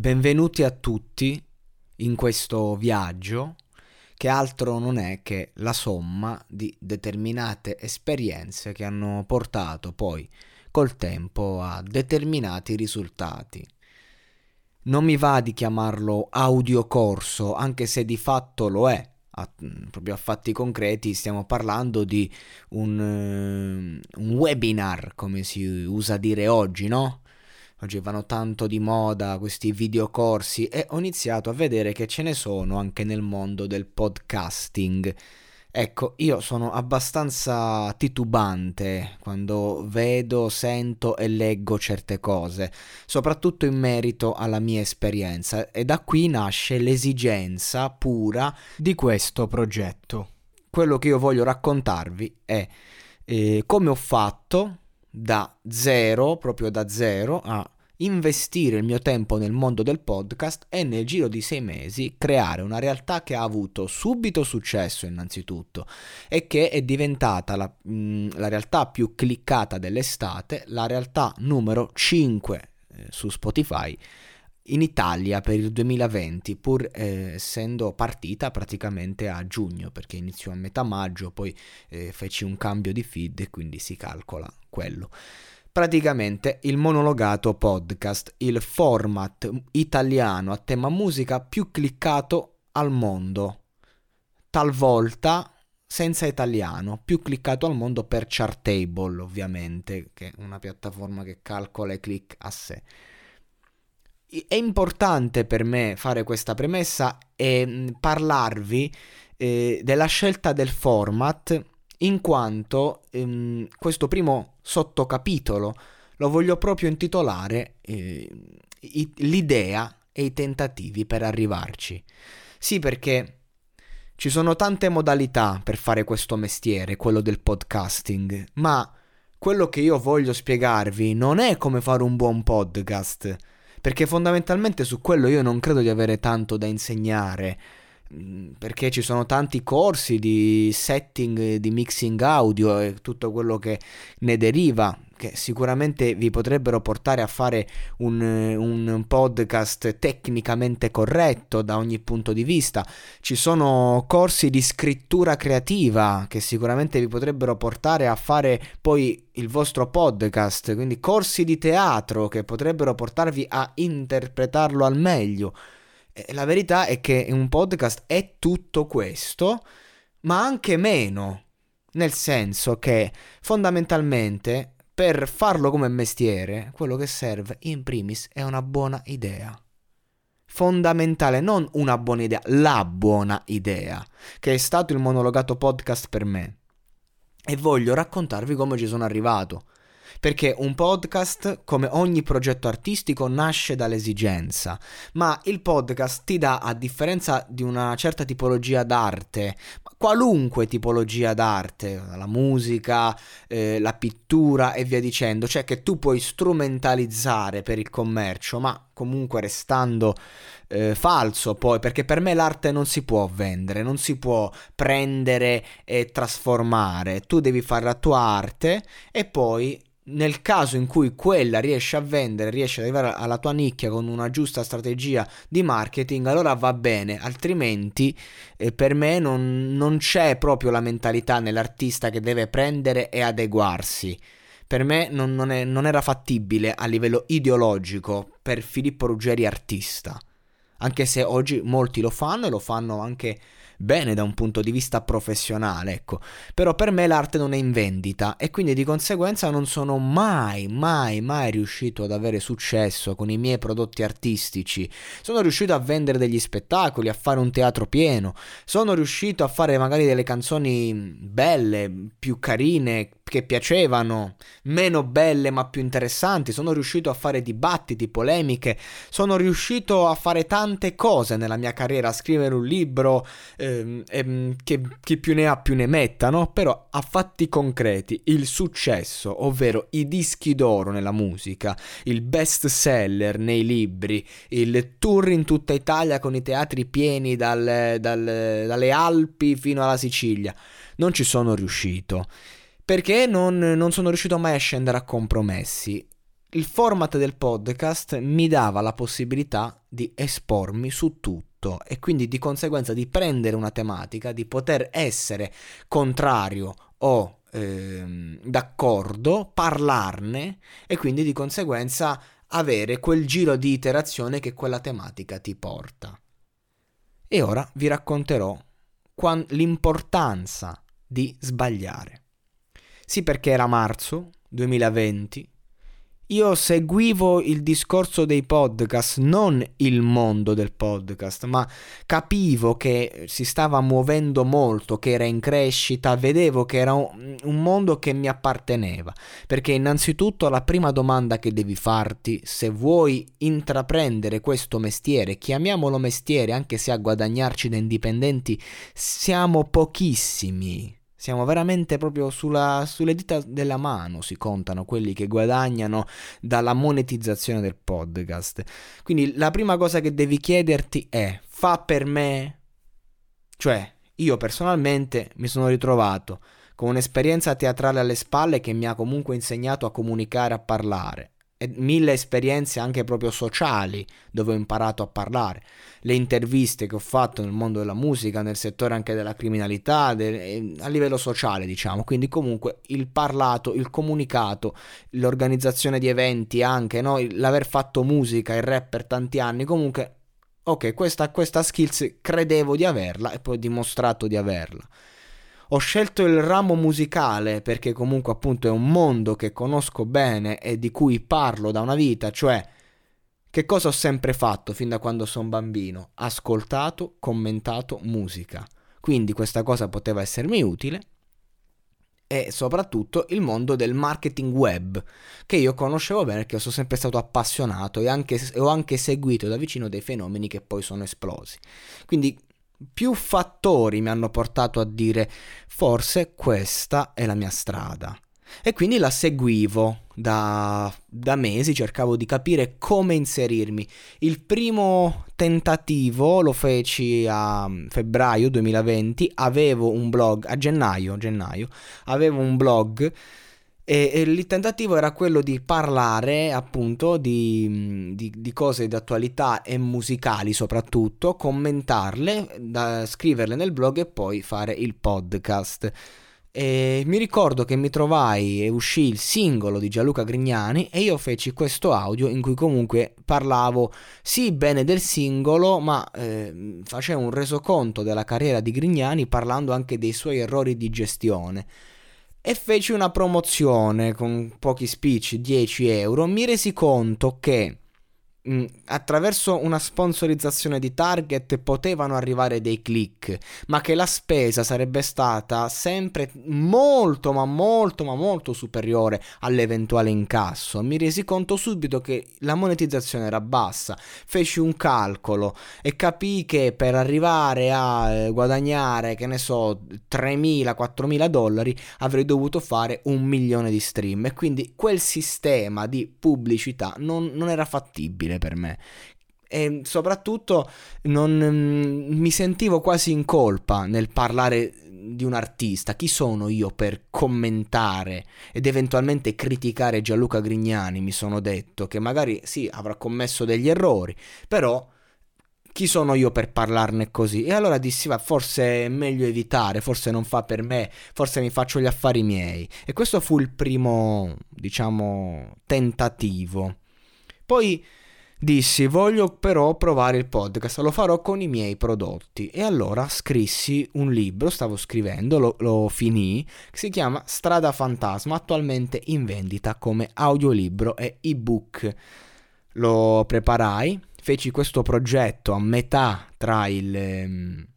Benvenuti a tutti in questo viaggio che altro non è che la somma di determinate esperienze che hanno portato poi col tempo a determinati risultati. Non mi va di chiamarlo audiocorso, anche se di fatto lo è. A, proprio a fatti concreti stiamo parlando di un, uh, un webinar, come si usa dire oggi, no? Oggi vanno tanto di moda questi videocorsi e ho iniziato a vedere che ce ne sono anche nel mondo del podcasting. Ecco, io sono abbastanza titubante quando vedo, sento e leggo certe cose, soprattutto in merito alla mia esperienza e da qui nasce l'esigenza pura di questo progetto. Quello che io voglio raccontarvi è eh, come ho fatto da zero, proprio da zero, a investire il mio tempo nel mondo del podcast e nel giro di sei mesi creare una realtà che ha avuto subito successo innanzitutto e che è diventata la, mh, mm, la realtà più cliccata dell'estate, la realtà numero 5 eh, su Spotify in Italia per il 2020, pur eh, essendo partita praticamente a giugno, perché iniziò a metà maggio, poi eh, feci un cambio di feed e quindi si calcola quello. Praticamente il monologato podcast, il format italiano a tema musica più cliccato al mondo. Talvolta senza italiano, più cliccato al mondo per Chartable, ovviamente, che è una piattaforma che calcola i click a sé. È importante per me fare questa premessa e parlarvi eh, della scelta del format in quanto ehm, questo primo sottocapitolo lo voglio proprio intitolare eh, L'idea e i tentativi per arrivarci. Sì, perché ci sono tante modalità per fare questo mestiere, quello del podcasting, ma quello che io voglio spiegarvi non è come fare un buon podcast, perché fondamentalmente su quello io non credo di avere tanto da insegnare perché ci sono tanti corsi di setting, di mixing audio e tutto quello che ne deriva, che sicuramente vi potrebbero portare a fare un, un, podcast tecnicamente corretto da ogni punto di vista. Ci sono corsi di scrittura creativa che sicuramente vi potrebbero portare a fare poi il vostro podcast, quindi corsi di teatro che potrebbero portarvi a interpretarlo al meglio la verità è che un podcast è tutto questo, ma anche meno. Nel senso che fondamentalmente per farlo come mestiere, quello che serve in primis è una buona idea. Fondamentale, non una buona idea, la buona idea, che è stato il monologato podcast per me. E voglio raccontarvi come ci sono arrivato. Perché un podcast, come ogni progetto artistico, nasce dall'esigenza, ma il podcast ti dà, a differenza di una certa tipologia d'arte, qualunque tipologia d'arte, la musica, eh, la pittura e via dicendo, cioè che tu puoi strumentalizzare per il commercio, ma comunque restando eh, falso poi, perché per me l'arte non si può vendere, non si può prendere e trasformare, tu devi fare la tua arte e poi nel caso in cui quella riesce a vendere, riesce ad arrivare alla tua nicchia con una giusta strategia di marketing, allora va bene, altrimenti eh, per me non, non c'è proprio la mentalità nell'artista che deve prendere e adeguarsi. Per me non, non, è, non era fattibile a livello ideologico per Filippo Ruggeri artista, anche se oggi molti lo fanno e lo fanno anche bene da un punto di vista professionale, ecco. Però per me l'arte non è in vendita e quindi di conseguenza non sono mai, mai, mai riuscito ad avere successo con i miei prodotti artistici. Sono riuscito a vendere degli spettacoli, a fare un teatro pieno, sono riuscito a fare magari delle canzoni belle, più carine, che piacevano, meno belle ma più interessanti, sono riuscito a fare dibattiti, polemiche, sono riuscito a fare tante cose nella mia carriera, a scrivere un libro ehm, ehm, che chi più ne ha più ne metta, no? Però a fatti concreti, il successo, ovvero i dischi d'oro nella musica, il best seller nei libri, il tour in tutta Italia con i teatri pieni dal, dal, dalle Alpi fino alla Sicilia, non ci sono riuscito perché non, non sono riuscito mai a scendere a compromessi. il format del podcast mi dava la possibilità di espormi su tutto e quindi di conseguenza di prendere una tematica, di poter essere contrario o ehm, d'accordo, parlarne e quindi di conseguenza avere quel giro di iterazione che quella tematica ti porta. E ora vi racconterò l'importanza di sbagliare. Sì, perché era marzo 2020 io seguivo il discorso dei podcast, non il mondo del podcast, ma capivo che si stava muovendo molto, che era in crescita, vedevo che era un, mondo che mi apparteneva. Perché innanzitutto la prima domanda che devi farti, se vuoi intraprendere questo mestiere, chiamiamolo mestiere, anche se a guadagnarci da indipendenti siamo pochissimi siamo veramente proprio sulla, sulle dita della mano, si contano quelli che guadagnano dalla monetizzazione del podcast. Quindi la prima cosa che devi chiederti è, fa per me? Cioè, io personalmente mi sono ritrovato con un'esperienza teatrale alle spalle che mi ha comunque insegnato a comunicare, a parlare mille esperienze anche proprio sociali dove ho imparato a parlare, le interviste che ho fatto nel mondo della musica, nel settore anche della criminalità, de- a livello sociale diciamo, quindi comunque il parlato, il comunicato, l'organizzazione di eventi anche, no? l'aver fatto musica, il rap per tanti anni, comunque ok, questa, questa skills credevo di averla e poi ho dimostrato di averla. Ho scelto il ramo musicale perché comunque appunto è un mondo che conosco bene e di cui parlo da una vita, cioè che cosa ho sempre fatto fin da quando sono bambino? Ascoltato, commentato musica. Quindi questa cosa poteva essermi utile e soprattutto il mondo del marketing web che io conoscevo bene perché sono sempre stato appassionato e, anche, ho anche seguito da vicino dei fenomeni che poi sono esplosi. Quindi più fattori mi hanno portato a dire forse questa è la mia strada. E quindi la seguivo da, da, mesi, cercavo di capire come inserirmi. Il primo tentativo lo feci a febbraio 2020, avevo un blog, a gennaio, gennaio avevo un blog e, e, il tentativo era quello di parlare appunto di, di, di cose d'attualità e musicali soprattutto, commentarle, da, scriverle nel blog e poi fare il podcast. E mi ricordo che mi trovai e uscì il singolo di Gianluca Grignani e io feci questo audio in cui comunque parlavo sì bene del singolo ma eh, facevo un resoconto della carriera di Grignani parlando anche dei suoi errori di gestione e feci una promozione con pochi spicci, 10 euro, mi resi conto che attraverso una sponsorizzazione di target potevano arrivare dei click, ma che la spesa sarebbe stata sempre molto, ma molto, ma molto superiore all'eventuale incasso. Mi resi conto subito che la monetizzazione era bassa, feci un calcolo e capii che per arrivare a eh, guadagnare, che ne so, 3.000-4.000 dollari avrei dovuto fare un milione di stream. E quindi quel sistema di pubblicità non, non era fattibile difficile per me. E soprattutto non, mm, mi sentivo quasi in colpa nel parlare di un artista. Chi sono io per commentare ed eventualmente criticare Gianluca Grignani? Mi sono detto che magari sì, avrà commesso degli errori, però chi sono io per parlarne così? E allora dissi, ma forse è meglio evitare, forse non fa per me, forse mi faccio gli affari miei. E questo fu il primo, diciamo, tentativo. Poi Dissi voglio però provare il podcast, lo farò con i miei prodotti e allora scrissi un libro, stavo scrivendo, lo, lo finì, che si chiama Strada Fantasma, attualmente in vendita come audiolibro e ebook. Lo preparai, feci questo progetto a metà tra il...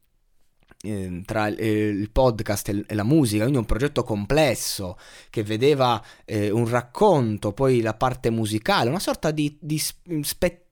Ehm, tra il podcast e la musica, quindi un progetto complesso che vedeva eh, un racconto, poi la parte musicale, una sorta di, di spettacolo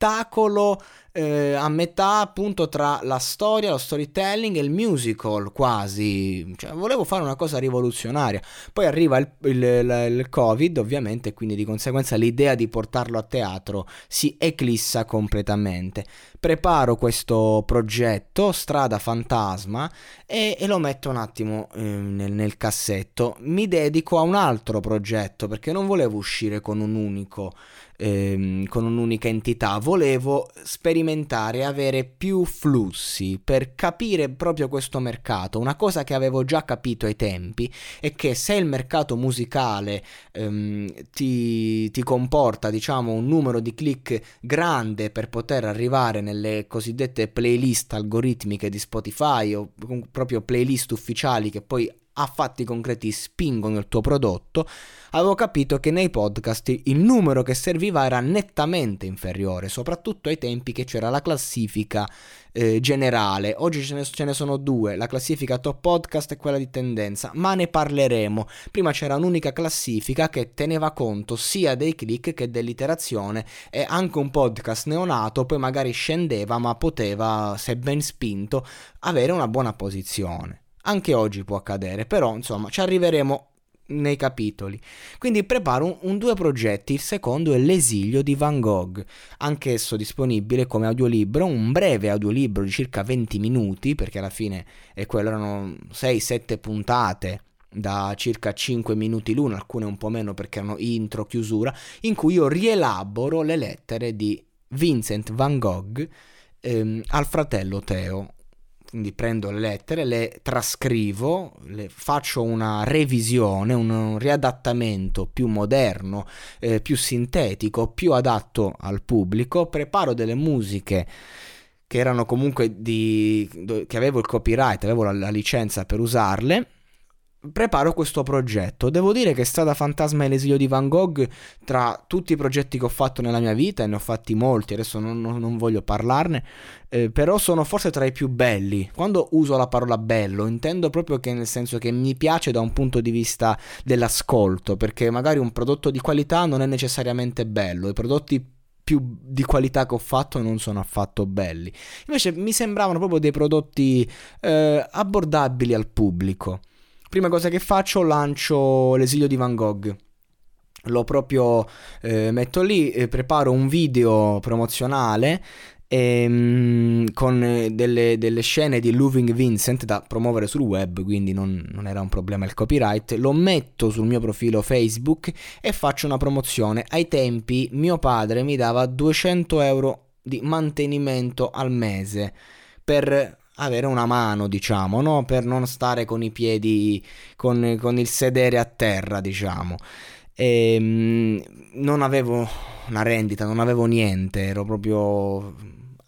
eh, a metà appunto tra la storia, lo storytelling e il musical quasi, cioè, volevo fare una cosa rivoluzionaria. Poi arriva il, il, il, il Covid ovviamente, quindi di conseguenza l'idea di portarlo a teatro si eclissa completamente. Preparo questo progetto, Strada Fantasma, e, e lo metto un attimo eh, nel, nel cassetto. Mi dedico a un altro progetto perché non volevo uscire con un unico ehm, con un'unica entità, volevo sperimentare, avere più flussi per capire proprio questo mercato. Una cosa che avevo già capito ai tempi è che se il mercato musicale ehm, ti, ti comporta, diciamo, un numero di click grande per poter arrivare nelle cosiddette playlist algoritmiche di Spotify o proprio playlist ufficiali che poi a fatti concreti spingono il tuo prodotto, avevo capito che nei podcast il numero che serviva era nettamente inferiore, soprattutto ai tempi che c'era la classifica eh, generale. Oggi ce ne, ce ne, sono due, la classifica top podcast e quella di tendenza, ma ne parleremo. Prima c'era un'unica classifica che teneva conto sia dei click che dell'iterazione e anche un podcast neonato poi magari scendeva ma poteva, se ben spinto, avere una buona posizione. Anche oggi può accadere, però insomma ci arriveremo nei capitoli. Quindi preparo un, un, due progetti, il secondo è L'esilio di Van Gogh, anch'esso disponibile come audiolibro, un breve audiolibro di circa 20 minuti, perché alla fine è quello, erano 6-7 puntate da circa 5 minuti l'una, alcune un po' meno perché erano intro, chiusura, in cui io rielaboro le lettere di Vincent Van Gogh ehm, al fratello Teo, quindi prendo le lettere, le trascrivo, le faccio una revisione, un riadattamento più moderno, eh, più sintetico, più adatto al pubblico, preparo delle musiche che erano comunque di che avevo il copyright, avevo la, la licenza per usarle preparo questo progetto. Devo dire che Strada Fantasma e l'esilio di Van Gogh, tra tutti i progetti che ho fatto nella mia vita, e ne ho fatti molti, adesso non, non, voglio parlarne, eh, però sono forse tra i più belli. Quando uso la parola bello, intendo proprio che nel senso che mi piace da un punto di vista dell'ascolto, perché magari un prodotto di qualità non è necessariamente bello, i prodotti più di qualità che ho fatto non sono affatto belli. Invece mi sembravano proprio dei prodotti eh, abbordabili al pubblico. Prima cosa che faccio, lancio l'esilio di Van Gogh. Lo proprio eh, metto lì, eh, preparo un video promozionale ehm, con eh, delle, delle, scene di Loving Vincent da promuovere sul web, quindi non, non, era un problema il copyright. Lo metto sul mio profilo Facebook e faccio una promozione. Ai tempi mio padre mi dava 200 euro di mantenimento al mese per avere una mano, diciamo, no? per non stare con i piedi, con, con il sedere a terra, diciamo. E, ehm, non avevo una rendita, non avevo niente, ero proprio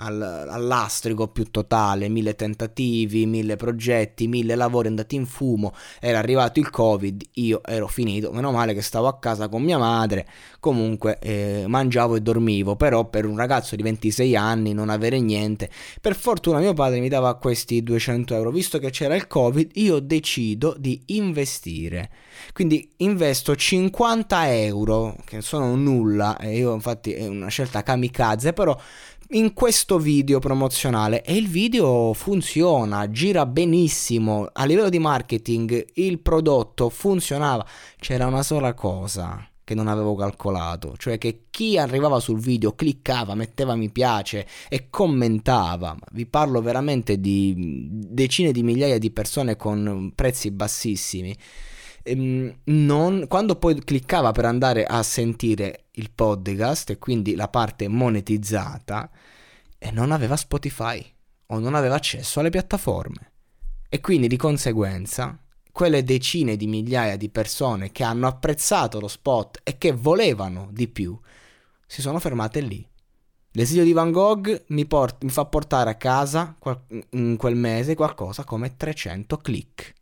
al, all'astrico più totale, mille tentativi, mille progetti, mille lavori andati in fumo, era arrivato il covid, io ero finito, meno male che stavo a casa con mia madre, comunque eh, mangiavo e dormivo, però per un ragazzo di 26 anni non avere niente, per fortuna mio padre mi dava questi 200 euro, visto che c'era il covid, io decido di investire, quindi investo 50 euro, che sono nulla, e io infatti è una scelta kamikaze, però in questo video promozionale e il video funziona, gira benissimo, a livello di marketing il prodotto funzionava, c'era una sola cosa che non avevo calcolato, cioè che chi arrivava sul video cliccava, metteva mi piace e commentava. Vi parlo veramente di decine di migliaia di persone con prezzi bassissimi. Ehm, non, quando poi cliccava per andare a sentire il podcast e quindi la parte monetizzata, e non aveva Spotify o non aveva accesso alle piattaforme. E quindi di conseguenza quelle decine di migliaia di persone che hanno apprezzato lo spot e che volevano di più si sono fermate lì. L'esilio di Van Gogh mi, port- mi fa portare a casa in quel mese qualcosa come 300 click.